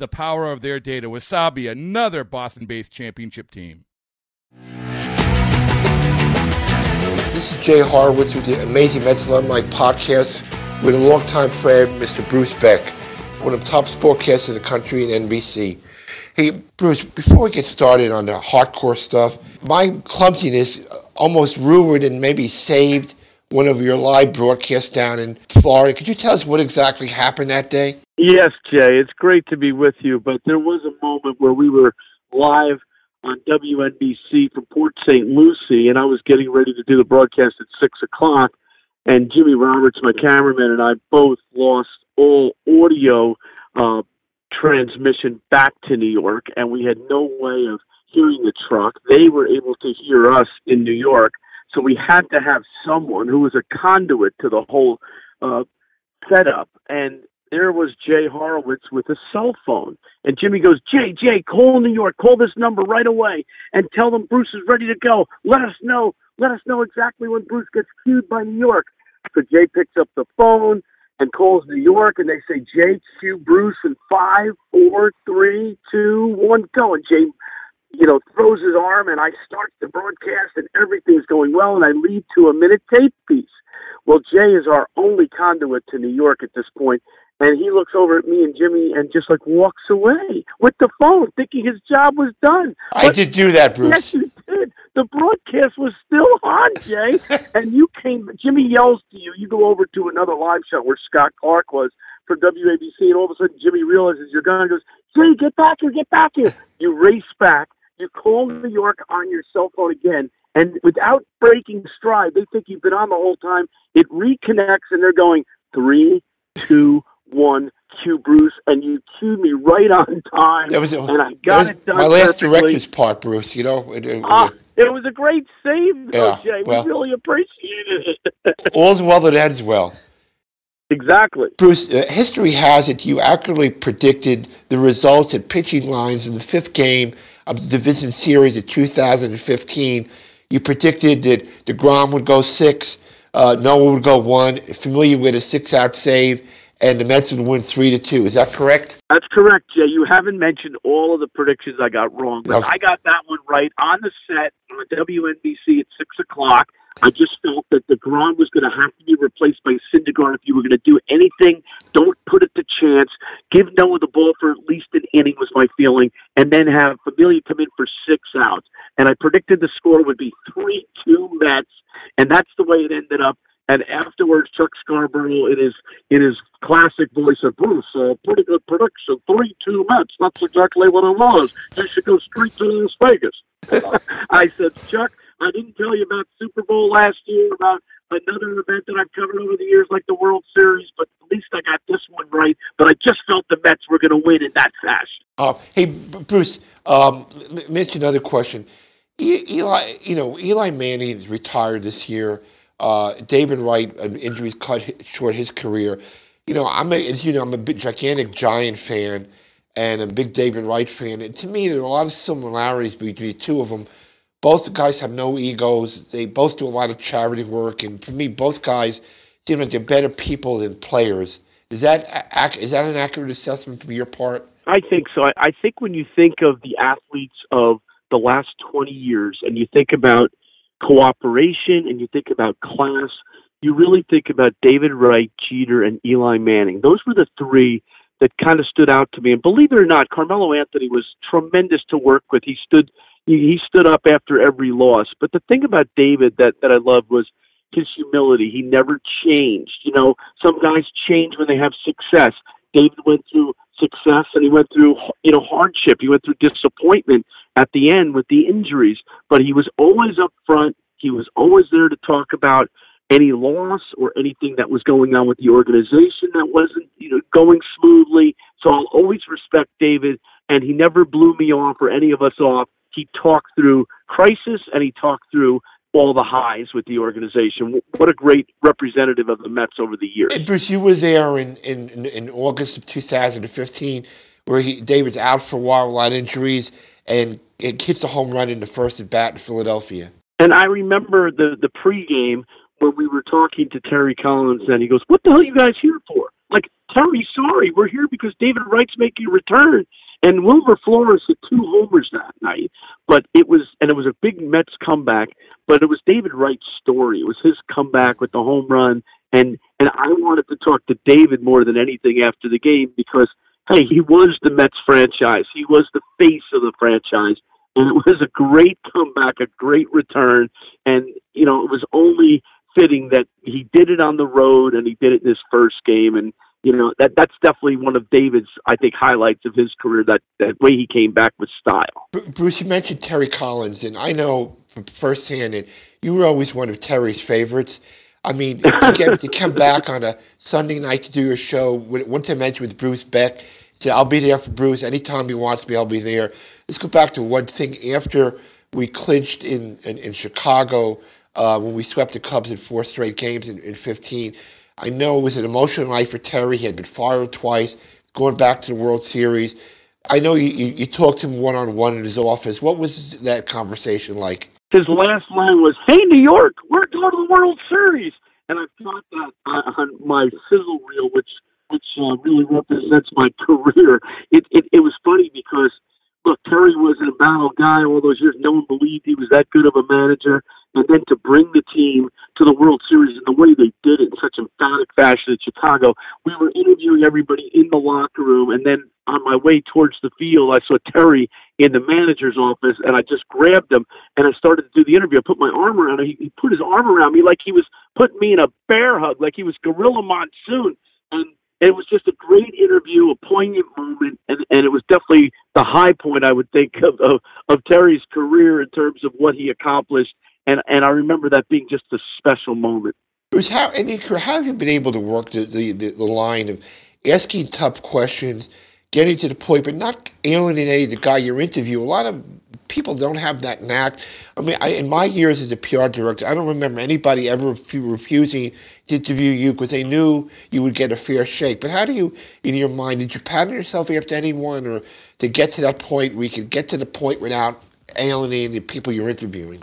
the power of their data. Wasabi, another Boston based championship team. This is Jay Horwitz with the Amazing Mets Alumni podcast with a longtime friend, Mr. Bruce Beck, one of the top sportcasters in the country in NBC. Hey, Bruce, before we get started on the hardcore stuff, my clumsiness almost ruined and maybe saved one of your live broadcasts down in Florida. Could you tell us what exactly happened that day? Yes, Jay. It's great to be with you, but there was a moment where we were live on WNBC from Port St. Lucie, and I was getting ready to do the broadcast at 6 o'clock, and Jimmy Roberts, my cameraman, and I both lost all audio uh, transmission back to New York, and we had no way of hearing the truck. They were able to hear us in New York, so we had to have someone who was a conduit to the whole uh, setup. And there was Jay Horwitz with a cell phone. And Jimmy goes, Jay, Jay, call New York, call this number right away and tell them Bruce is ready to go. Let us know. Let us know exactly when Bruce gets cued by New York. So Jay picks up the phone and calls New York, and they say, Jay, cue Bruce in five, four, three, two, one, go. And Jay you know, throws his arm and I start the broadcast and everything's going well and I lead to a minute tape piece. Well, Jay is our only conduit to New York at this point, and he looks over at me and Jimmy and just like walks away with the phone, thinking his job was done. I but, did do that, Bruce. Yes, you did. The broadcast was still on, Jay, and you came. Jimmy yells to you. You go over to another live show where Scott Clark was for WABC, and all of a sudden Jimmy realizes you're gone. And goes, Jay, get back here, get back here. You race back you call New York on your cell phone again, and without breaking stride, they think you've been on the whole time. It reconnects, and they're going three, two, one. Cue Bruce, and you cued me right on time. That was, and I got it done. My last perfectly. director's part, Bruce. You know, it, it, it was a great save, yeah. Well, we really appreciate it. all's well that ends well. Exactly. Bruce, uh, history has it you accurately predicted the results at pitching lines in the fifth game of the division series of 2015. You predicted that DeGrom would go six, uh, Noah would go one, Familia with a six out save, and the Mets would win three to two. Is that correct? That's correct, Jay. You haven't mentioned all of the predictions I got wrong, but Okay. I got that one right on the set on WNBC at six o'clock. I just felt that DeGrom was going to have to be replaced by Syndergaard if you were going to do anything. Don't put it to chance. Give Noah the ball for at least an inning was my feeling, and then have Familia come in for six outs. And I predicted the score would be three two Mets, and that's the way it ended up. And afterwards, Chuck Scarborough, in his in his classic voice, said, "Bruce, uh, pretty good prediction, three two Mets. That's exactly what it was. You should go straight to Las Vegas." I said, "Chuck, I didn't tell you about Super Bowl last year, about another event that I've covered over the years, like the World Series, but at least I got this one right. But I just felt the Mets were going to win in that fashion." Uh, hey, Bruce, um, you another question. Eli, you know, Eli Manning is retired this year. Uh, David Wright, an injuries cut short his career. You know, I'm a, as you know, I'm a big gigantic Giant fan and a big David Wright fan. And to me, there are a lot of similarities between the two of them. Both guys have no egos. They both do a lot of charity work, and for me, both guys seem like they're better people than players. Is that is that an accurate assessment from your part? I think so. I, I think when you think of the athletes of the last 20 years and you think about cooperation and you think about class, you really think about David Wright, Jeter, and Eli Manning. Those were the three that kind of stood out to me. And believe it or not, Carmelo Anthony was tremendous to work with. He stood he, he stood up after every loss. But the thing about David that that I loved was his humility. He never changed. You know, some guys change when they have success. David went through success and he went through you know hardship. He went through disappointment at the end with the injuries, but he was always up front. He was always there to talk about any loss or anything that was going on with the organization that wasn't you know going smoothly. So I'll always respect David, and he never blew me off or any of us off. He talked through crisis and he talked through all the highs with the organization. What a great representative of the Mets over the years. Hey, Bruce, you were there in, in, in August of 2015 where he, David's out for a while, a injuries, and it hits the home run in the first at bat in Philadelphia. And I remember the, the pregame when we were talking to Terry Collins, and he goes, "What the hell are you guys here for?" Like, Terry, sorry, we're here because David Wright's making a return. And Wilmer Flores hit two homers that night, but it was and it was a big Mets comeback. But it was David Wright's story. It was his comeback with the home run, and and I wanted to talk to David more than anything after the game because hey, he was the Mets franchise. He was the face of the franchise, and it was a great comeback, a great return, and you know it was only fitting that he did it on the road and he did it in his first game and you know that that's definitely one of David's I think highlights of his career that that way he came back with style. Bruce, you mentioned Terry Collins, and I know firsthand that you were always one of Terry's favorites. I mean, to, get, to come back on a Sunday night to do your show, one time mentioned with Bruce Beck, said, I'll be there for Bruce. Anytime he wants me, I'll be there. Let's go back to one thing. After we clinched in, in, in Chicago, uh, when we swept the Cubs in four straight games in, in 15, I know it was an emotional night for Terry. He had been fired twice, going back to the World Series. I know you, you, you talked to him one on one in his office. What was that conversation like? His last line was, "Hey, New York, we're going to the World Series," and I've got that on my sizzle reel, which which uh, really represents my career. It, it it was funny because look, Terry was an battle guy all those years. No one believed he was that good of a manager and then to bring the team to the World Series in the way they did it in such emphatic fashion at Chicago. We were interviewing everybody in the locker room, and then on my way towards the field, I saw Terry in the manager's office, and I just grabbed him and I started to do the interview. I put my arm around him. He, he put his arm around me like he was putting me in a bear hug, like he was Gorilla Monsoon, and it was just a great interview, a poignant moment, and, and it was definitely the high point I would think of, of of Terry's career in terms of what he accomplished and and I remember that being just a special moment. Bruce, how career, how have you been able to work the, the, the, the line of asking tough questions, getting to the point, but not alienating the guy you're interviewing? A lot of people don't have that knack. I mean, I, in my years as a PR director, I don't remember anybody ever refusing to interview you because they knew you would get a fair shake. But how do you, in your mind, did you pattern yourself after anyone, or to get to that point where you could get to the point without alienating the people you're interviewing?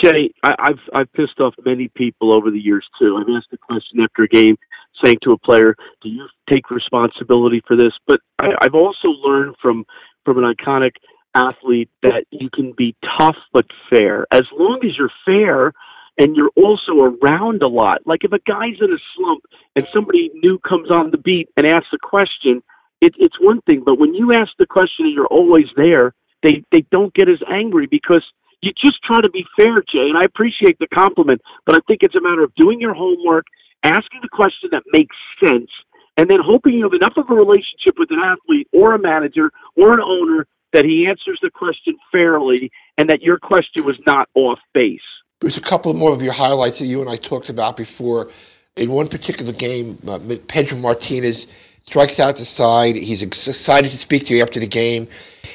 Jay, I, I've I've pissed off many people over the years too. I've asked a question after a game, saying to a player, "Do you take responsibility for this?" But I, I've also learned from from an iconic athlete that you can be tough but fair. As long as you're fair and you're also around a lot. Like if a guy's in a slump and somebody new comes on the beat and asks a question, it, it's one thing. But when you ask the question you're always there, they they don't get as angry because you just try to be fair, Jay. And I appreciate the compliment, but I think it's a matter of doing your homework, asking the question that makes sense, and then hoping you have enough of a relationship with an athlete or a manager or an owner that he answers the question fairly and that your question was not off base. There's a couple more of your highlights that you and I talked about before. In one particular game, uh, Pedro Martinez strikes out the side. He's excited to speak to you after the game.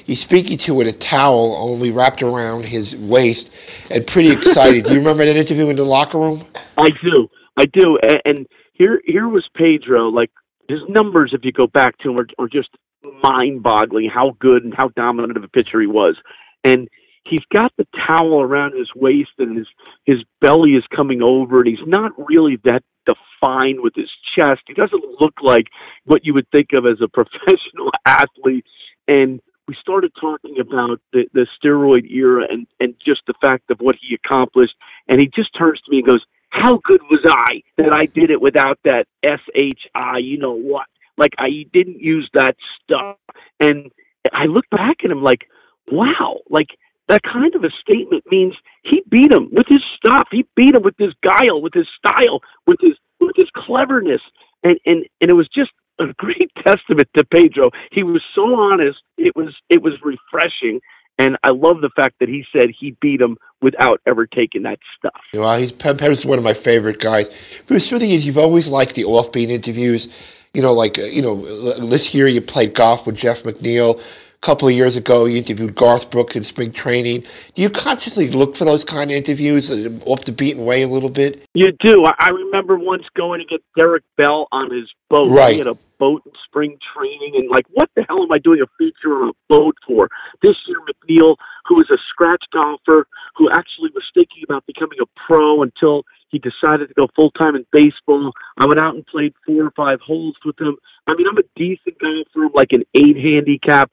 He's speaking to you with a towel only wrapped around his waist and pretty excited. do you remember that interview in the locker room? I do. I do. And here here was Pedro. Like his numbers, if you go back to him, are, are just mind boggling how good and how dominant of a pitcher he was. And he's got the towel around his waist and his his belly is coming over and he's not really that defined with his chest. He doesn't look like what you would think of as a professional athlete. And we started talking about the, the steroid era and, and just the fact of what he accomplished. And he just turns to me and goes, How good was I that I did it without that S H I, you know what? Like I didn't use that stuff. And I look back at him like, wow, like that kind of a statement means he beat him with his stuff. He beat him with his guile, with his style, with his with his cleverness. And and and it was just a great testament to Pedro. He was so honest. It was it was refreshing. And I love the fact that he said he beat him without ever taking that stuff. Well, he's Pedro's one of my favorite guys. But the thing is, you've always liked the offbeat interviews. You know, like uh, you know, this year you played golf with Jeff McNeil couple of years ago, you interviewed Garth Brooks in spring training. Do you consciously look for those kind of interviews uh, off the beaten way a little bit? You do. I remember once going to get Derek Bell on his boat. Right. He had a boat in spring training, and like, what the hell am I doing a feature on a boat for? This year, McNeil, who was a scratch golfer, who actually was thinking about becoming a pro until he decided to go full time in baseball. I went out and played four or five holes with him. I mean, I'm a decent guy golfer, like an eight handicap.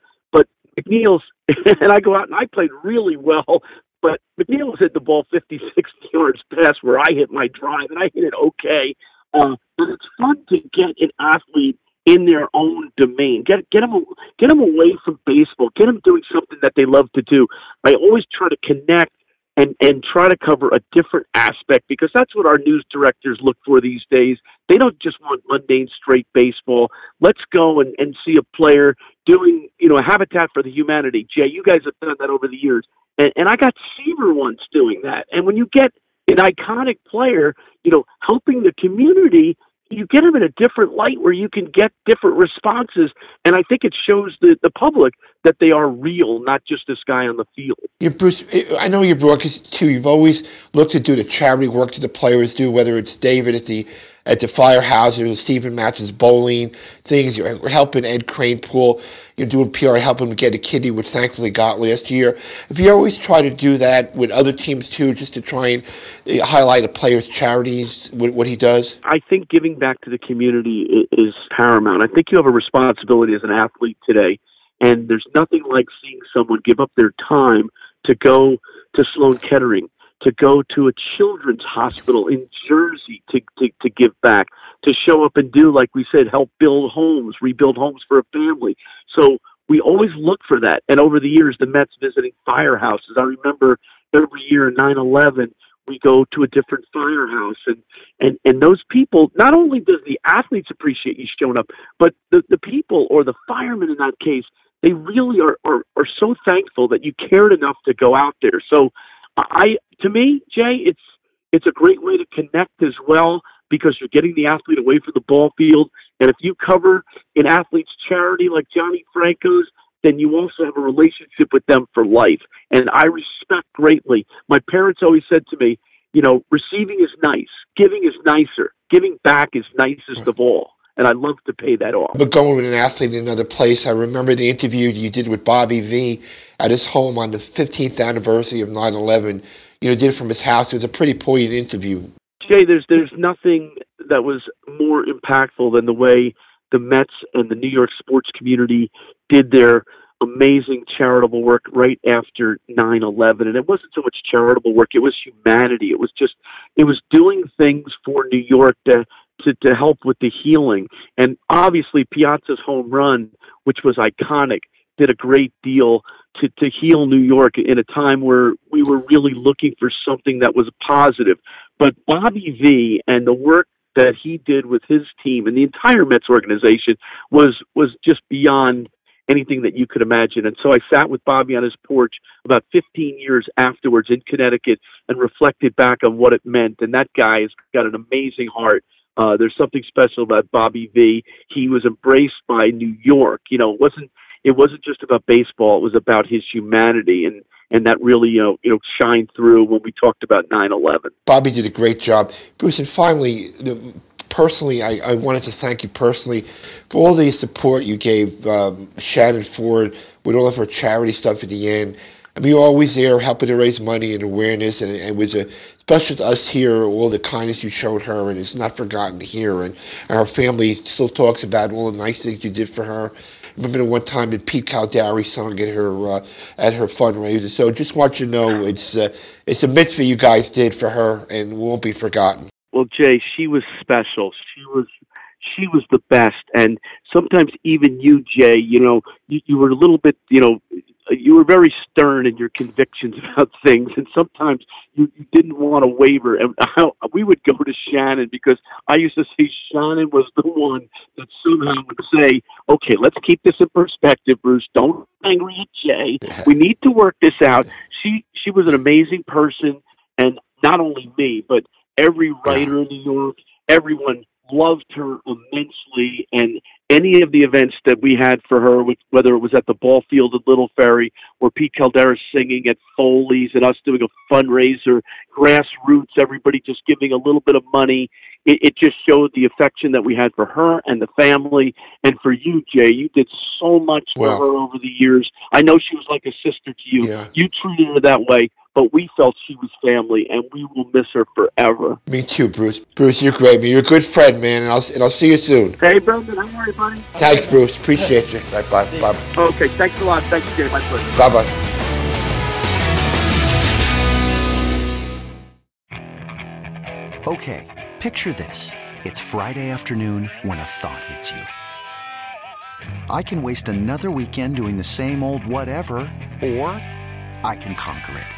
McNeil's, and I go out and I played really well, but McNeil's hit the ball 50, 60 yards past where I hit my drive, and I hit it okay. Uh, but it's fun to get an athlete in their own domain. Get get them get them away from baseball. Get them doing something that they love to do. I always try to connect and and try to cover a different aspect because that's what our news directors look for these days. They don't just want mundane straight baseball. Let's go and, and see a player doing, you know, Habitat for the Humanity. Jay, you guys have done that over the years. And, and I got Seaver once doing that. And when you get an iconic player, you know, helping the community, you get them in a different light where you can get different responses. And I think it shows the, the public that they are real, not just this guy on the field. Yeah, Bruce, eh, I know you're broadcast too. You've always looked to do the charity work that the players do, whether it's David at the at the firehouse or Steven Matz's bowling things. You're helping Ed Kranepool. You're doing PR, helping him get a kidney, which thankfully got last year. If you always try to do that with other teams too, just to try and uh, highlight a player's charities, what he does? I think giving back to the community is paramount. I think you have a responsibility as an athlete today, and there's nothing like seeing someone give up their time to go to Sloan Kettering to go to a children's hospital in Jersey to, to, to give back, to show up and do, like we said, help build homes, rebuild homes for a family. So we always look for that. And over the years, the Mets visiting firehouses. I remember every year in 9 11, we go to a different firehouse and, and, and those people, not only does the athletes appreciate you showing up, but the, the people or the firemen in that case, they really are, are, are so thankful that you cared enough to go out there. So I to me, Jay, it's it's a great way to connect as well because you're getting the athlete away from the ball field. And if you cover an athlete's charity like Johnny Franco's, then you also have a relationship with them for life. And I respect greatly. My parents always said to me, you know, receiving is nice, giving is nicer, giving back is nicest of all. And I love to pay that off. But going with an athlete in another place, I remember the interview you did with Bobby V at his home on the 15th anniversary of 9 11 you know, did it from his house. It was a pretty poignant interview. Jay, there's there's nothing that was more impactful than the way the Mets and the New York sports community did their amazing charitable work right after 9/11 and it wasn't so much charitable work it was humanity it was just it was doing things for New York to to, to help with the healing and obviously Piazza's home run which was iconic did a great deal to, to heal New York in a time where we were really looking for something that was positive. But Bobby V and the work that he did with his team and the entire Mets organization was was just beyond anything that you could imagine. And so I sat with Bobby on his porch about 15 years afterwards in Connecticut and reflected back on what it meant. And that guy has got an amazing heart. Uh, there's something special about Bobby V. He was embraced by New York. You know, it wasn't it wasn't just about baseball; it was about his humanity, and and that really you know you know shined through when we talked about 9/11. Bobby did a great job, Bruce. And finally, the, personally, I, I, wanted to thank you personally for all the support you gave um, Shannon Forde with all of her charity stuff at the end. I mean, you're always there helping to raise money and awareness, and, and it was a special to us here, all the kindness you showed her, and it's not forgotten here. And our family still talks about all the nice things you did for her remember the one time that Pete Caldera sung at her uh, at her fundraiser. So just want you to know it's uh, it's a mitzvah you guys did for her and won't be forgotten. Well, Jay, she was special. She was she was the best. And sometimes even you, Jay, you know, you, you were a little bit, you know, you were very stern in your convictions about things, and sometimes you, you didn't want to waver. And I, we would go to Shannon because I used to say Shannon was the one that somehow would say, "Okay, let's keep this in perspective, Bruce. Don't be angry at Jay. We need to work this out." She she was an amazing person, and not only me, but every writer in New York, everyone loved her immensely and any of the events that we had for her, whether it was at the ball field at Little Ferry or Pete Caldera singing at Foley's and us doing a fundraiser, grassroots, everybody just giving a little bit of money. It, it just showed the affection that we had for her and the family. And for you, Jay, you did so much for her over the years. I know she was like a sister to you. Yeah. You treated her that way, but we felt she was family, and we will miss her forever. Me too, Bruce. Bruce, you're great, man. You're a good friend, man, and I'll and I'll see you soon. Hey, Brendan, don't worry, buddy. Thanks, Bruce. Appreciate you. Bye, bye, bye, Okay, thanks a lot. Thanks, Jay. My pleasure. bye, bye. Okay, picture this. It's Friday afternoon when a thought hits you. I can waste another weekend doing the same old whatever, or I can conquer it.